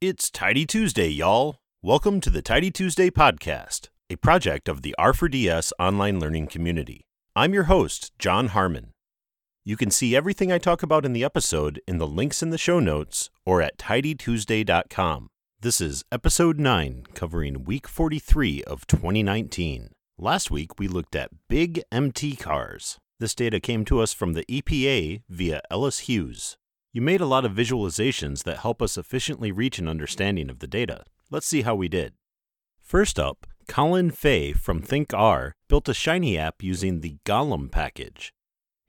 It's Tidy Tuesday, y'all. Welcome to the Tidy Tuesday podcast, a project of the R4DS online learning community. I'm your host, John Harmon. You can see everything I talk about in the episode in the links in the show notes or at tidytuesday.com. This is episode 9, covering week 43 of 2019. Last week, we looked at big MT cars. This data came to us from the EPA via Ellis Hughes. You made a lot of visualizations that help us efficiently reach an understanding of the data. Let's see how we did. First up, Colin Fay from ThinkR built a Shiny app using the Golem package.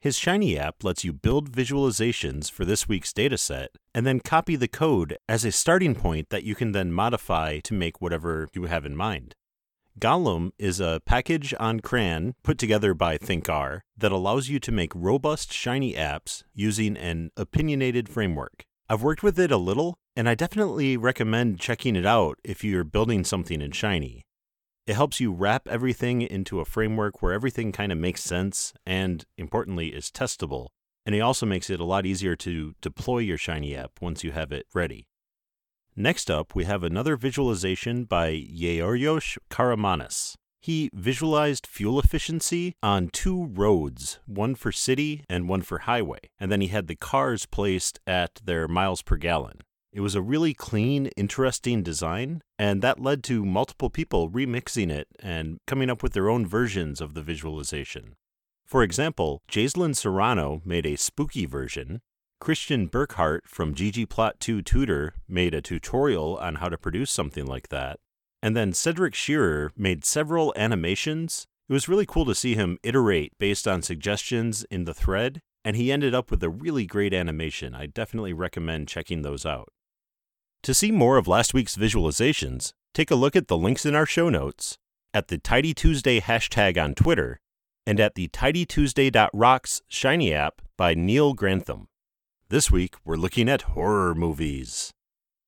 His Shiny app lets you build visualizations for this week's dataset and then copy the code as a starting point that you can then modify to make whatever you have in mind. Golem is a package on CRAN put together by ThinkR that allows you to make robust Shiny apps using an opinionated framework. I've worked with it a little, and I definitely recommend checking it out if you're building something in Shiny. It helps you wrap everything into a framework where everything kind of makes sense and, importantly, is testable. And it also makes it a lot easier to deploy your Shiny app once you have it ready. Next up, we have another visualization by Georgios Karamanis. He visualized fuel efficiency on two roads, one for city and one for highway, and then he had the cars placed at their miles per gallon. It was a really clean, interesting design, and that led to multiple people remixing it and coming up with their own versions of the visualization. For example, Jaislyn Serrano made a spooky version, Christian Burkhart from ggplot2 Tutor made a tutorial on how to produce something like that. And then Cedric Scherer made several animations. It was really cool to see him iterate based on suggestions in the thread, and he ended up with a really great animation. I definitely recommend checking those out. To see more of last week's visualizations, take a look at the links in our show notes, at the Tidy Tuesday hashtag on Twitter, and at the tidytuesday.rocks Shiny app by Neal Grantham. This week, we're looking at horror movies.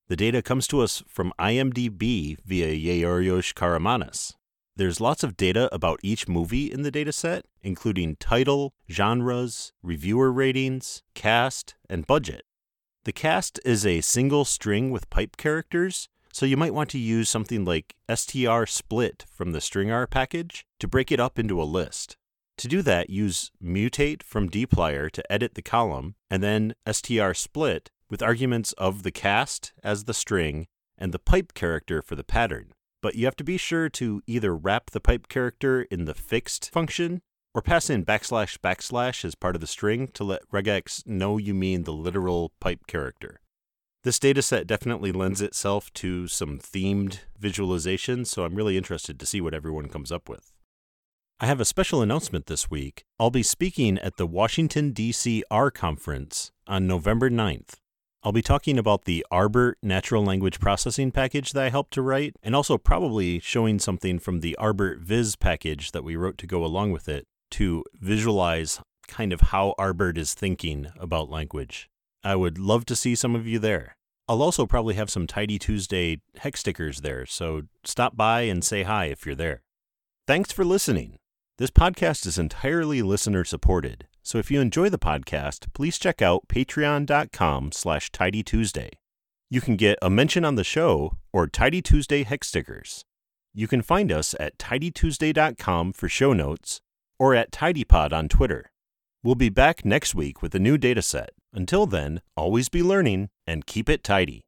The data comes to us from IMDb via Georgios Karamanis. There's lots of data about each movie in the dataset, including title, genres, reviewer ratings, cast, and budget. The cast is a single string with pipe characters, so you might want to use something like str split from the stringr package to break it up into a list. To do that, use mutate from dplyr to edit the column, and then str split with arguments of the cast as the string and the pipe character for the pattern. But you have to be sure to either wrap the pipe character in the fixed function or pass in backslash backslash as part of the string to let regex know you mean the literal pipe character. This dataset definitely lends itself to some themed visualizations, so I'm really interested to see what everyone comes up with. I have a special announcement this week. I'll be speaking at the Washington, D.C. R conference on November 9th. I'll be talking about the RBERT natural language processing package that I helped to write, and also probably showing something from the RBERTviz package that we wrote to go along with it to visualize kind of how RBERT is thinking about language. I would love to see some of you there. I'll also probably have some Tidy Tuesday hex stickers there, so stop by and say hi if you're there. Thanks for listening. This podcast is entirely listener supported, so if you enjoy the podcast, please check out patreon.com slash tidytuesday. You can get a mention on the show or Tidy Tuesday hex stickers. You can find us at tidytuesday.com for show notes or at tidypod on Twitter. We'll be back next week with a new dataset. Until then, always be learning and keep it tidy.